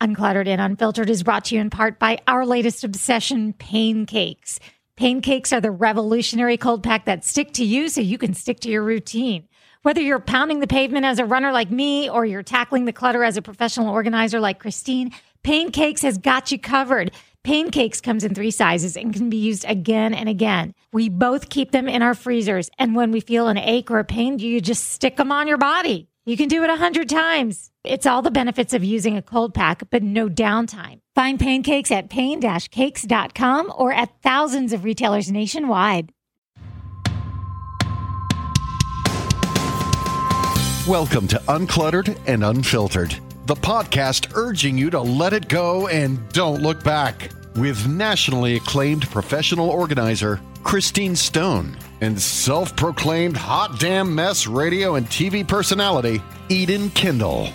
Uncluttered and Unfiltered is brought to you in part by our latest obsession, Pain Cakes. Pain Cakes are the revolutionary cold pack that stick to you so you can stick to your routine. Whether you're pounding the pavement as a runner like me or you're tackling the clutter as a professional organizer like Christine, Pain Cakes has got you covered. Pain Cakes comes in three sizes and can be used again and again. We both keep them in our freezers, and when we feel an ache or a pain, you just stick them on your body. You can do it a hundred times. It's all the benefits of using a cold pack, but no downtime. Find Pain Cakes at pain-cakes.com or at thousands of retailers nationwide. Welcome to Uncluttered and Unfiltered, the podcast urging you to let it go and don't look back. With nationally acclaimed professional organizer Christine Stone and self proclaimed hot damn mess radio and TV personality Eden Kendall.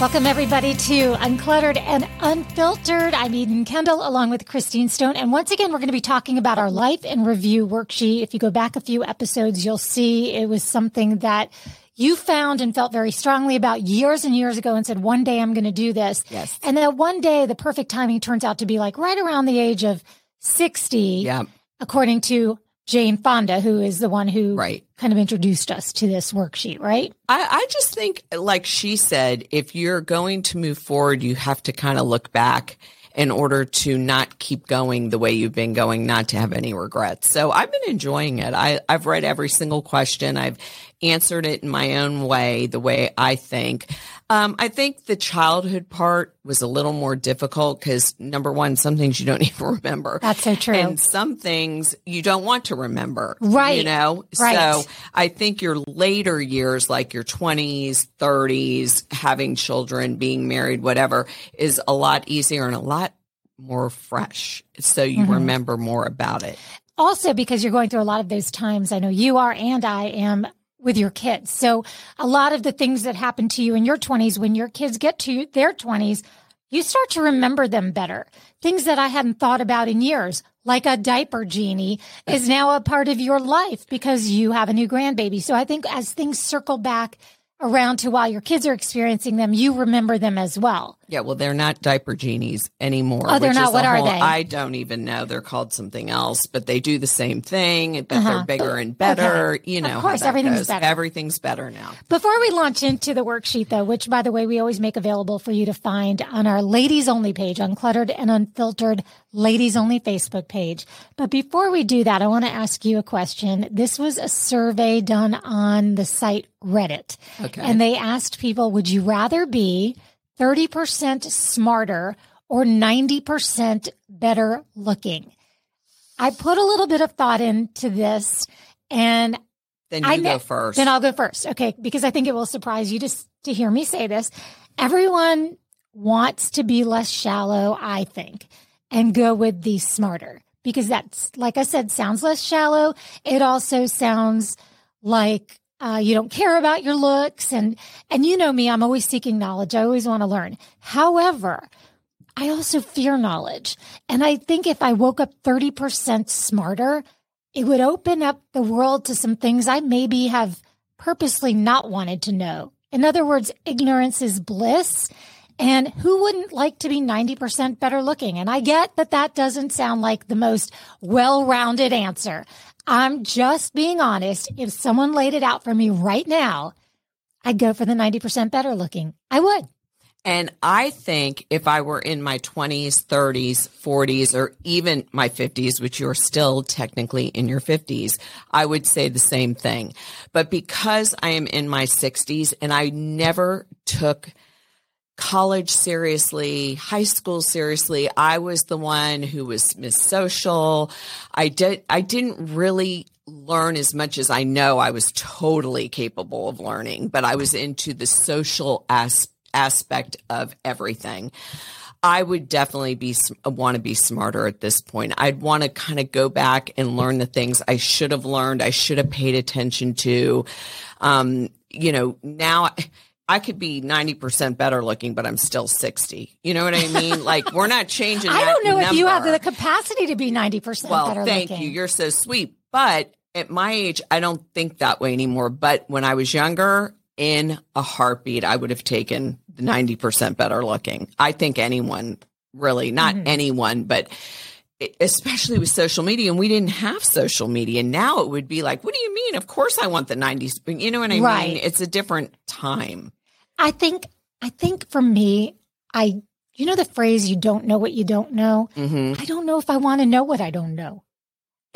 Welcome, everybody, to Uncluttered and Unfiltered. I'm Eden Kendall along with Christine Stone. And once again, we're going to be talking about our life and review worksheet. If you go back a few episodes, you'll see it was something that you found and felt very strongly about years and years ago and said, one day I'm going to do this. Yes. And then one day, the perfect timing turns out to be like right around the age of 60. Yeah. According to Jane Fonda, who is the one who Right. kind of introduced us to this worksheet, right? I, I just think, like she said, if you're going to move forward, you have to kind of look back in order to not keep going the way you've been going, not to have any regrets. So I've been enjoying it. I, I've read every single question. I've answered it in my own way, the way I think. Um, I think the childhood part was a little more difficult because number one, some things you don't even remember. That's so true. And some things you don't want to remember. Right. You know? Right. So I think your later years, like your 20s, 30s, having children, being married, whatever, is a lot easier and a lot more fresh. So you Mm-hmm. remember more about it. also because you're going through a lot of those times. I know you are, and I am with your kids. So a lot of the things that happen to you in your 20s, when your kids get to their 20s, you start to remember them better. Things that I hadn't thought about in years, like a diaper genie, is now a part of your life because you have a new grandbaby. So I think as things circle back around to while your kids are experiencing them, you remember them as well. Yeah, well, they're not diaper genies anymore. Oh, they're not. What are whole- they? I don't even know. They're called something else, but they do the same thing, but Uh-huh. they're bigger and better. Okay. You know, of course, everything's goes. better. Everything's better now. Before we launch into the worksheet, though, which by the way, we always make available for you to find on our ladies only page, uncluttered and unfiltered ladies only Facebook page. But before we do that, I want to ask you a question. This was a survey done on the site Reddit. Okay. And they asked people, would you rather be 30% smarter or 90% better looking? I put a little bit of thought into this and Then you I go first. Then I'll go first. Okay. Because I think it will surprise you to, s- to hear me say this. Everyone wants to be less shallow, I think, and go with the smarter because that's, like I said, sounds less shallow. It also sounds like uh, you don't care about your looks and and you know me i'm always seeking knowledge. I always want to learn. However i also fear knowledge. And i think if i woke up 30% smarter it would open up the world to some things i maybe have purposely not wanted to know. In other words ignorance is bliss. And who wouldn't like to be 90% better looking? And I get that that doesn't sound like the most well rounded answer. I'm just being honest. If someone laid it out for me right now, I'd go for the 90% better looking. I would. And I think if I were in my 20s, 30s, 40s, or even my 50s, which you're still technically in your 50s, I would say the same thing. But because I am in my 60s and I never took college seriously, high school seriously. I was the one who was Miss Social. I did I didn't really learn as much as I know I was totally capable of learning, but I was into the social as- aspect of everything. I would definitely be want to be smarter at this point. I'd want to kind of go back and learn the things I should have learned. I should have paid attention to. Um, you know, now I could be 90% better looking, but I'm still 60. You know what I mean? like we're not changing I don't know if you have the capacity to be 90% Well, better thank looking. you. You're so sweet. But at my age, I don't think that way anymore. But when I was younger, in a heartbeat, I would have taken the 90% better looking. I think anyone really, not mm-hmm. anyone, but especially with social media and we didn't have social media now it would be like what do you mean of course i want the 90s you know what i right. mean it's a different time i think i think for me i you know the phrase you don't know what you don't know mm-hmm. i don't know if i want to know what i don't know.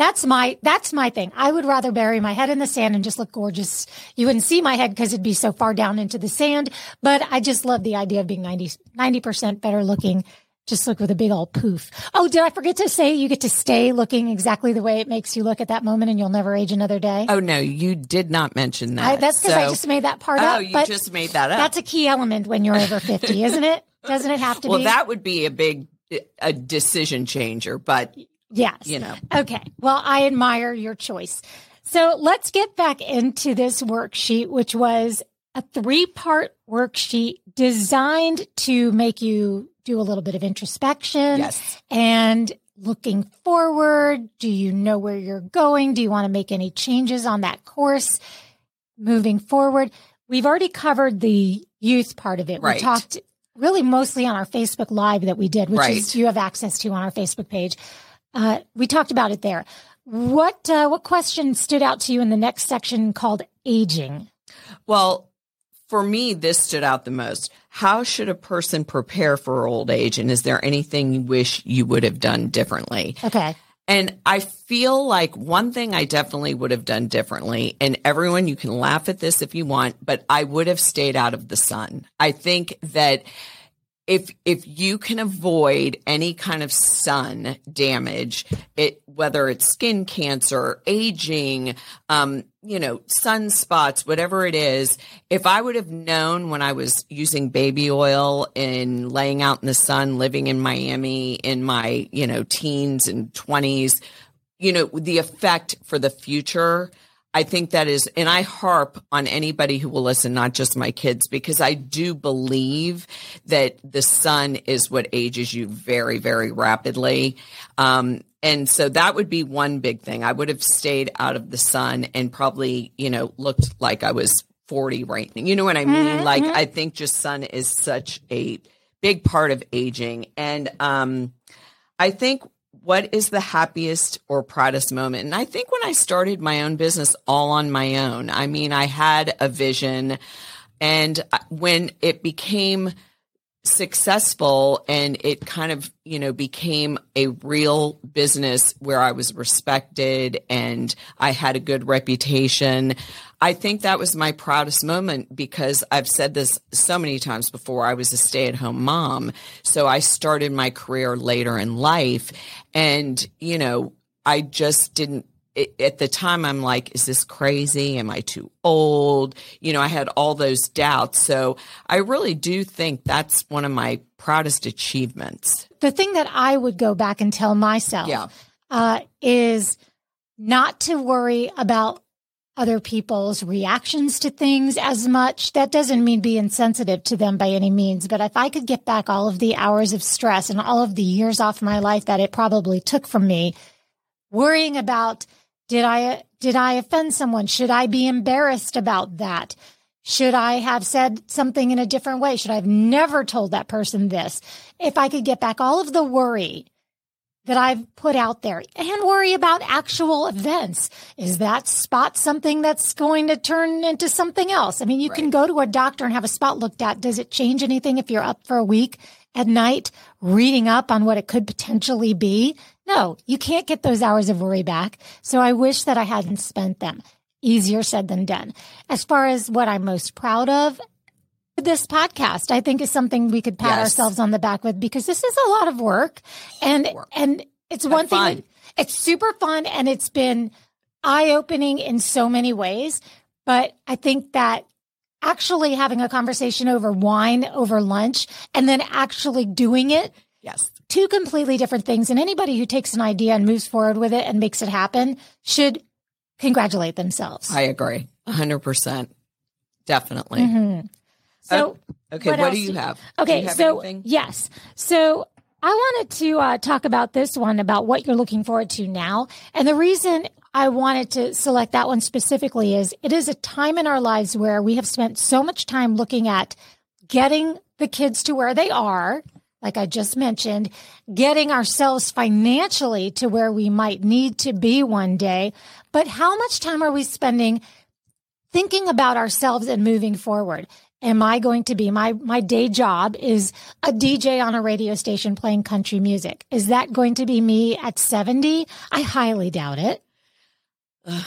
That's my that's my thing. I would rather bury my head in the sand and just look gorgeous. You wouldn't see my head because it'd be so far down into the sand but i just love the idea of being 90 90% better looking just look with a big old poof. Oh, did I forget to say you get to stay looking exactly the way it makes you look at that moment and you'll never age another day? Oh, no, you did not mention that. I, that's because so, I just made that part oh, up. Oh, you just made that up. That's a key element when you're over 50, isn't it? Doesn't it have to well, be? Well, that would be a big a decision changer, but yes. You know. Okay. Well, I admire your choice. So let's get back into this worksheet, which was a three part worksheet designed to make you do a little bit of introspection yes. and looking forward. Do you know where you're going? Do you want to make any changes on that course moving forward? We've already covered the youth part of it. Right. We talked really mostly on our Facebook Live that we did, which right. is you have access to on our Facebook page. Uh, we talked about it there. What uh, what question stood out to you in the next section called aging? Well, for me, this stood out the most. How should a person prepare for old age? And is there anything you wish you would have done differently? Okay. And I feel like one thing I definitely would have done differently, and everyone, you can laugh at this if you want, but I would have stayed out of the sun. I think that if if you can avoid any kind of sun damage, it whether it's skin cancer, aging, um, you know, sunspots, whatever it is, if I would have known when I was using baby oil and laying out in the sun, living in Miami in my you know teens and twenties, you know, the effect for the future I think that is, and I harp on anybody who will listen, not just my kids, because I do believe that the sun is what ages you very, very rapidly. Um, and so that would be one big thing. I would have stayed out of the sun and probably, you know, looked like I was 40 right now. You know what I mean? Mm-hmm. Like, mm-hmm. I think just sun is such a big part of aging. And, um, I think what is the happiest or proudest moment? And I think when I started my own business all on my own, I mean, I had a vision. And uh, when it became successful and it kind of, you know, became a real business where I was respected and I had a good reputation, I think that was my proudest moment because I've said this so many times before. I was a stay at home mom. So I started my career later in life. And, you know, I just didn't at the time I'm like, is this crazy? Am I too old? You know, I had all those doubts. So I really do think that's one of my proudest achievements. The thing that I would go back and tell myself yeah. uh, is not to worry about other people's reactions to things as much. That doesn't mean be insensitive to them by any means, but if I could get back all of the hours of stress and all of the years off my life that it probably took from me, worrying about did I did I offend someone? Should I be embarrassed about that? Should I have said something in a different way? Should I have never told that person this? If I could get back all of the worry that I've put out there and worry about actual events. Is that spot something that's going to turn into something else? I mean, you right. can go to a doctor and have a spot looked at. Does it change anything if you're up for a week at night reading up on what it could potentially be? No, you can't get those hours of worry back. So I wish that I hadn't spent them. Easier said than done. As far as what I'm most proud of, this podcast i think is something we could pat yes. ourselves on the back with because this is a lot of work and work. and it's one fun. thing it's super fun and it's been eye-opening in so many ways but i think that actually having a conversation over wine over lunch and then actually doing it yes two completely different things and anybody who takes an idea and moves forward with it and makes it happen should congratulate themselves i agree 100% definitely mm-hmm. So, uh, okay, what, what do you have? Okay, you have so anything? yes, so I wanted to uh, talk about this one about what you're looking forward to now, and the reason I wanted to select that one specifically is it is a time in our lives where we have spent so much time looking at getting the kids to where they are, like I just mentioned, getting ourselves financially to where we might need to be one day. But how much time are we spending thinking about ourselves and moving forward? Am I going to be my my day job is a DJ on a radio station playing country music? Is that going to be me at 70? I highly doubt it.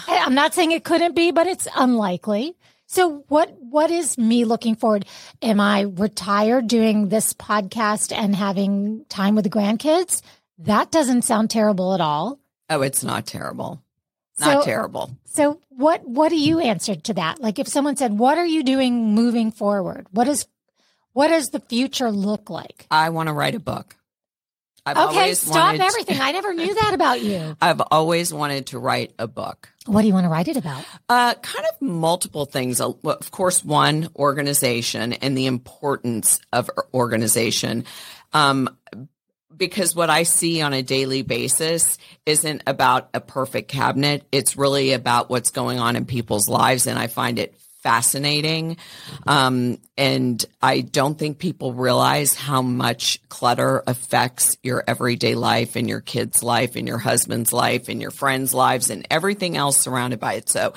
I'm not saying it couldn't be, but it's unlikely. So what what is me looking forward? Am I retired doing this podcast and having time with the grandkids? That doesn't sound terrible at all. Oh, it's not terrible. Not So- terrible. So what what do you answer to that? Like if someone said, "What are you doing moving forward? What is what does the future look like?" I want to write a book. I've Okay, always stop wanted to- everything. I never knew that about you. I've always wanted to write a book. What do you want to write it about? Uh, kind of multiple things. Uh, Of course, one organization and the importance of organization. Um, because what I see on a daily basis isn't about a perfect cabinet. It's really about what's going on in people's lives. And I find it fascinating. Um, and I don't think people realize how much clutter affects your everyday life and your kids' life and your husband's life and your friends' lives and everything else surrounded by it. So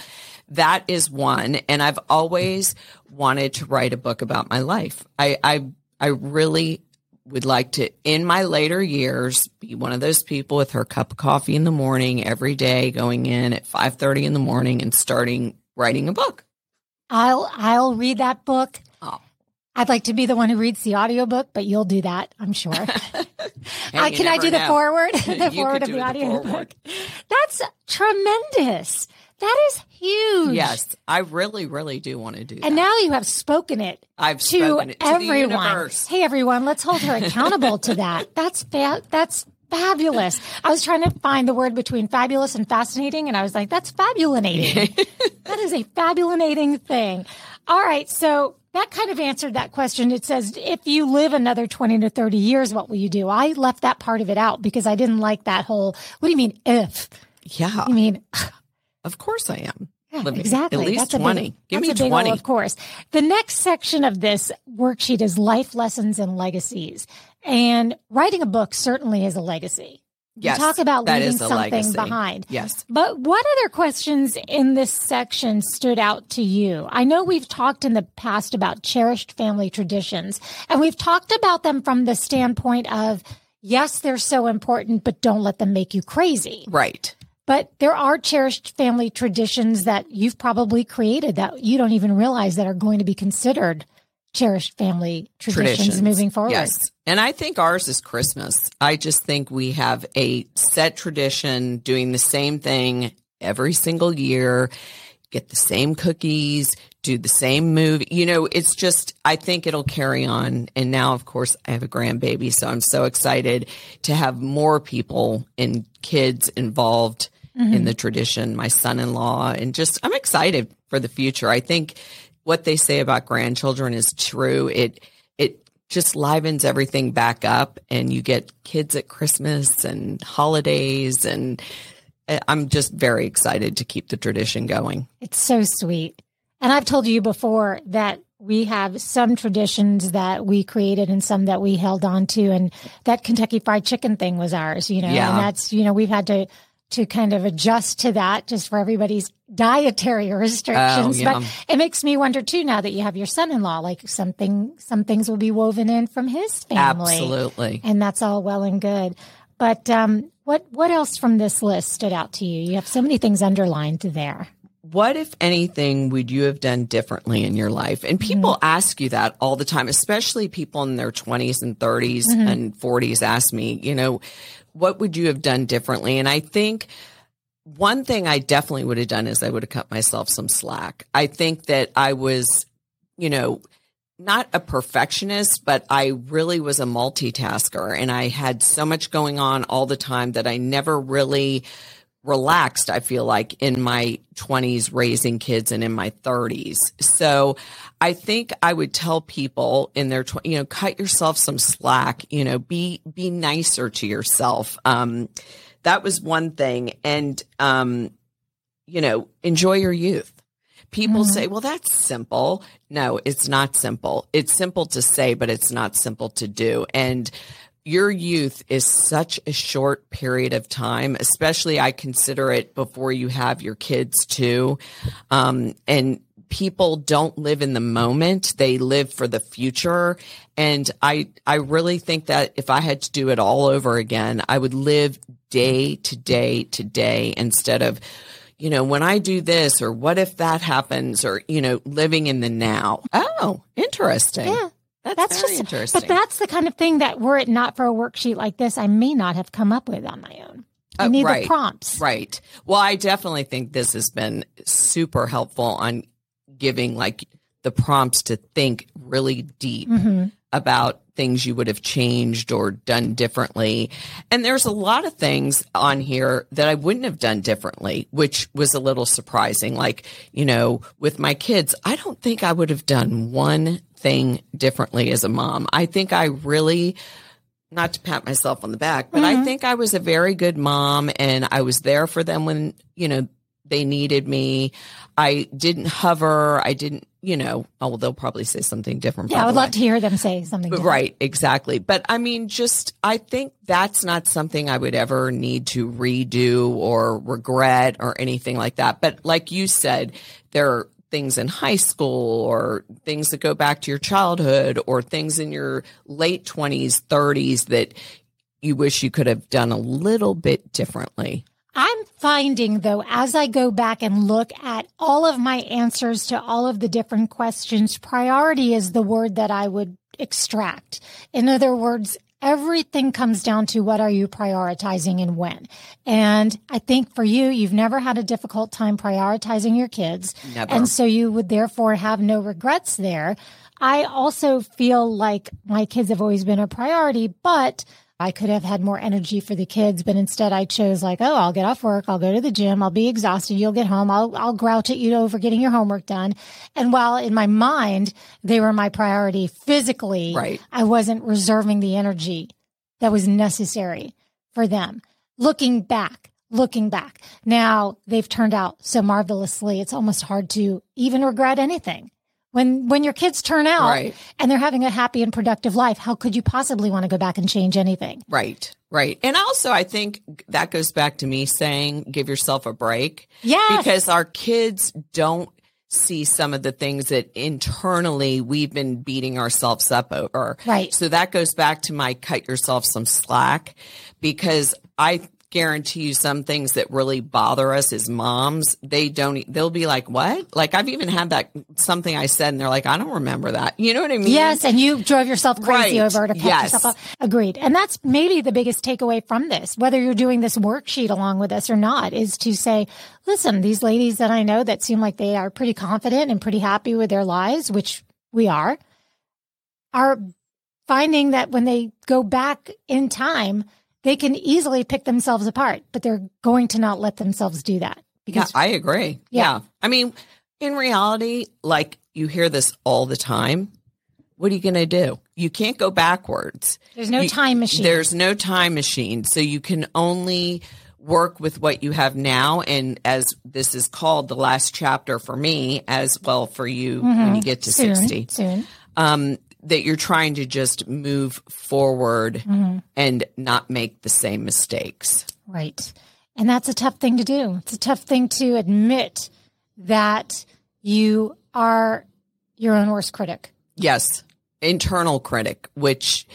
that is one. And I've always wanted to write a book about my life. I, I, I really would like to in my later years be one of those people with her cup of coffee in the morning every day going in at 5:30 in the morning and starting writing a book. I'll I'll read that book. Oh. I'd like to be the one who reads the audiobook, but you'll do that, I'm sure. Hey, Uh, you can I do the know. forward? The forward of the the audiobook. That's tremendous. That is huge. Yes, I really really do want to do that. And now you have spoken it I've to spoken it to everyone. hey, everyone, let's hold her accountable to that. That's fa- that's fabulous. I was trying to find the word between fabulous and fascinating, and I was like, that's fabulinating. That is a fabulinating thing. All right, so that kind of answered that question. It says, if you live another 20 to 30 years, what will you do? I left that part of it out because I didn't like that whole, what do you mean, if? yeah, I mean, of course I am. Yeah, Living exactly. At least That's a big- 20. Give me a big 20. ol' of course. The next section of this worksheet is life lessons and legacies. And writing a book certainly is a legacy. Yes, you talk about that leaving is something behind. Yes. But what other questions in this section stood out to you? I know we've talked in the past about cherished family traditions, and we've talked about them from the standpoint of yes, they're so important, but don't let them make you crazy. Right. But there are cherished family traditions that you've probably created that you don't even realize that are going to be considered cherished family traditions, moving forward. Yes. And I think ours is Christmas. I just think we have a set tradition doing the same thing every single year, get the same cookies, do the same movie. You know, it's just, I think it'll carry on. And now, of course, I have a grandbaby. So I'm so excited to have more people and kids involved in mm-hmm. the tradition, my son in law, and just, I'm excited for the future. I think what they say about grandchildren is true. It, it just livens everything back up and you get kids at Christmas and holidays and uh, I'm just very excited to keep the tradition going. It's so sweet. And I've told you before that we have some traditions that we created and some that we held on to. And that Kentucky Fried Chicken thing was ours, you know, Yeah. and that's, you know, we've had to, to kind of adjust to that just for everybody's dietary restrictions. Oh, yeah. But it makes me wonder too, now that you have your son-in-law, like something, some things will be woven in from his family. Absolutely. And that's all well and good. But, um, what, what else from this list stood out to you? You have so many things underlined there. What, if anything, would you have done differently in your life? And people ask you that all the time, especially people in their 20s and 30s and 40s ask me, you know, what would you have done differently? And I think one thing I definitely would have done is I would have cut myself some slack. I think that I was, you know, not a perfectionist, but I really was a multitasker and I had so much going on all the time that I never really relaxed, I feel like, in my 20s raising kids and in my 30s. So I think I would tell people in their, tw- you know, cut yourself some slack, you know, be, be nicer to yourself. Um, that was one thing. And, um, you know, enjoy your youth. People say, well, that's simple. No, it's not simple. It's simple to say, but it's not simple to do. And your youth is such a short period of time, especially I consider it before you have your kids too. Um, and people don't live in the moment. They live for the future. And I, I really think that if I had to do it all over again, I would live day to day to day instead of, you know, when I do this or what if that happens or, you know, living in the now. Oh, interesting. Yeah. That's, That's just, interesting. but that's the kind of thing that were it not for a worksheet like this, I may not have come up with on my own. I Uh, need right. the prompts. Right. Well, I definitely think this has been super helpful on giving like the prompts to think really deep Mhm. about things you would have changed or done differently. And there's a lot of things on here that I wouldn't have done differently, which was a little surprising. Like, you know, with my kids, I don't think I would have done one differently as a mom. I think I really not to pat myself on the back, but I mm-hmm. think I was a very good mom and I was there for them when, you know, they needed me. I didn't hover. I didn't, you know, oh, well, they'll probably say something different. Yeah, I would love to hear them say something. different. Right, exactly. But I mean, just I think that's not something I would ever need to redo or regret or anything like that. But like you said, there are things in high school or things that go back to your childhood or things in your late 20s, 30s that you wish you could have done a little bit differently. I'm finding though, as I go back and look at all of my answers to all of the different questions, priority is the word that I would extract. In other words, everything comes down to what are you prioritizing and when. And I think for you, you've never had a difficult time prioritizing your kids. Never. And so you would therefore have no regrets there. I also feel like my kids have always been a priority, but I could have had more energy for the kids, but instead I chose like, oh, I'll get off work, I'll go to the gym, I'll be exhausted, you'll get home, I'll I'll grouch at you over getting your homework done. And while in my mind they were my priority physically, Right. I wasn't reserving the energy that was necessary for them. Looking back, looking back. Now they've turned out so marvelously, it's almost hard to even regret anything. When when your kids turn out Right. and they're having a happy and productive life, how could you possibly want to go back and change anything? Right, right. And also, I think that goes back to me saying give yourself a break. yeah Because our kids don't see some of the things that internally we've been beating ourselves up over. Right. So that goes back to my cut yourself some slack because I guarantee you some things that really bother us as moms, they don't, they'll be like, what? Like I've even had that something I said and they're like, I don't remember that. You know what I mean? Yes, and you drove yourself crazy Right. over to pat Yes. yourself up. Agreed. And that's maybe the biggest takeaway from this, whether you're doing this worksheet along with us or not, is to say, listen, these ladies that I know that seem like they are pretty confident and pretty happy with their lives, which we are, are finding that when they go back in time, they can easily pick themselves apart, but they're going to not let themselves do that. Yeah, I agree. Yeah. Yeah. I mean, in reality, like you hear this all the time. What are you going to do? You can't go backwards. there's no You- time machine. There's no time machine. So you can only work with what you have now. And as this is called the last chapter for me, as well for you when you get to soon, 60, soon. um, that you're trying to just move forward mm-hmm. and not make the same mistakes. Right. And that's a tough thing to do. It's a tough thing to admit that you are your own worst critic. Yes, internal critic, which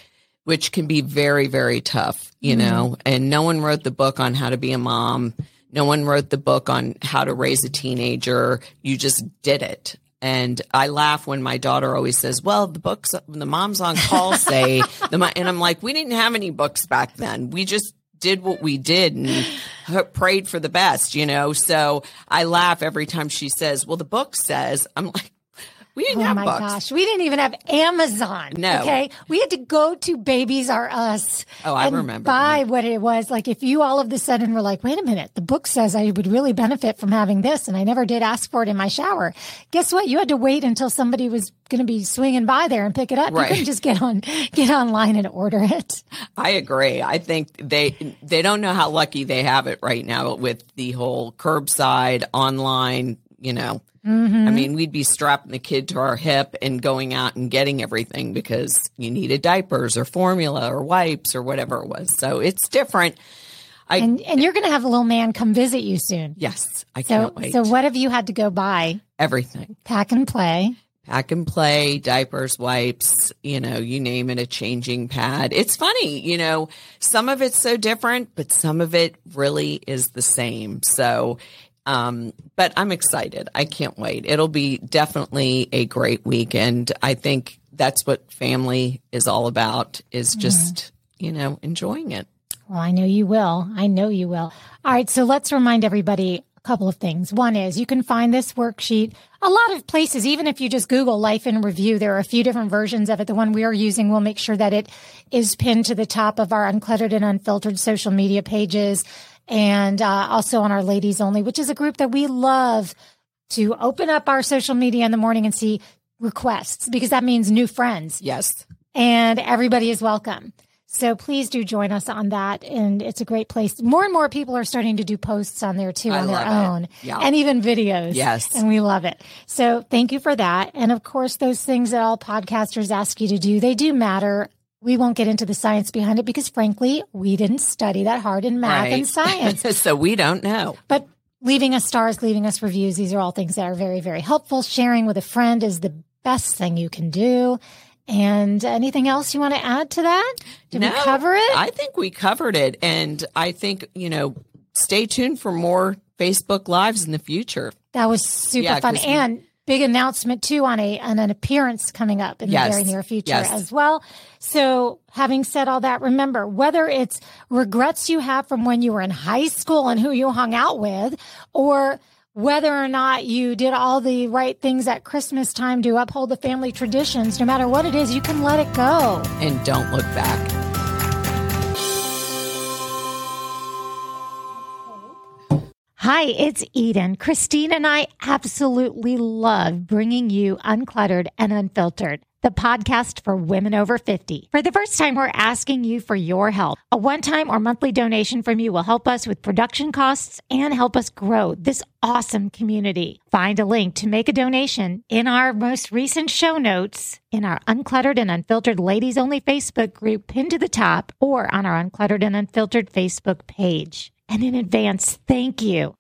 which can be very very tough, you mm-hmm. know. And no one wrote the book on how to be a mom. No one wrote the book on how to raise a teenager. You just did it. And I laugh when my daughter always says, "Well, the books, the moms on call say," the and I'm like, "We didn't have any books back then. We just did what we did and prayed for the best, you know." So I laugh every time she says, "Well, the book says," I'm like We didn't oh have my books. gosh, we didn't even have Amazon. No. okay, we had to go to Babies R Us. Oh, I and remember Buy mm-hmm. what it was like. If you all of a sudden were like, "Wait a minute, the book says I would really benefit from having this," and I never did ask for it in my shower. Guess what? You had to wait until somebody was going to be swinging by there and pick it up. Right. You couldn't just get on get online and order it. I agree. I think they they don't know how lucky they have it right now with the whole curbside online. You know, Mm-hmm. I mean, we'd be strapping the kid to our hip and going out and getting everything because you needed diapers or formula or wipes or whatever it was. So it's different. I And and you're going to have a little man come visit you soon. yes, I So can't wait. so what have you had to go buy? everything. Pack and play. pack and play, diapers, wipes, you know, you name it, a changing pad. It's funny, you know, some of it's so different, but some of it really is the same. So, um, but I'm excited. I can't wait. It'll be definitely a great weekend. I think that's what family is all about is just, you know, enjoying it. Well, I know you will. I know you will. All right. So let's remind everybody a couple of things. One is you can find this worksheet a lot of places, even if you just Google life in review, there are a few different versions of it. The one we are using, we'll make sure that it is pinned to the top of our uncluttered and unfiltered social media pages and uh, also on our ladies only, which is a group that we love to open up our social media in the morning and see requests because that means new friends Yes. and everybody is welcome. So please do join us on that. And it's a great place. More and more people are starting to do posts on there too I on their own Yeah. and even videos. Yes. And we love it. So thank you for that. And of course, those things that all podcasters ask you to do, they do matter. We won't get into the science behind it because frankly, we didn't study that hard in math and science. so we don't know. But leaving us stars, leaving us reviews, these are all things that are very, very helpful. Sharing with a friend is the best thing you can do. And anything else you want to add to that? Did we cover it? I think we covered it. And I think, you know, stay tuned for more Facebook Lives in the future. that was super Yeah, fun. and big announcement too on a on an appearance coming up in Yes, the very near future yes. as well. So having said all that, remember whether it's regrets you have from when you were in high school and who you hung out with, or whether or not you did all the right things at Christmas time to uphold the family traditions, no matter what it is, you can let it go. And don't look back. Hi, it's Eden. Christine and I absolutely love bringing you Uncluttered and Unfiltered, the podcast for women over 50. For the first time, we're asking you for your help. A one time or monthly donation from you will help us with production costs and help us grow this awesome community. Find a link to make a donation in our most recent show notes in our Uncluttered and Unfiltered Ladies Only Facebook group pinned to the top or on our Uncluttered and Unfiltered Facebook page. And in advance, thank you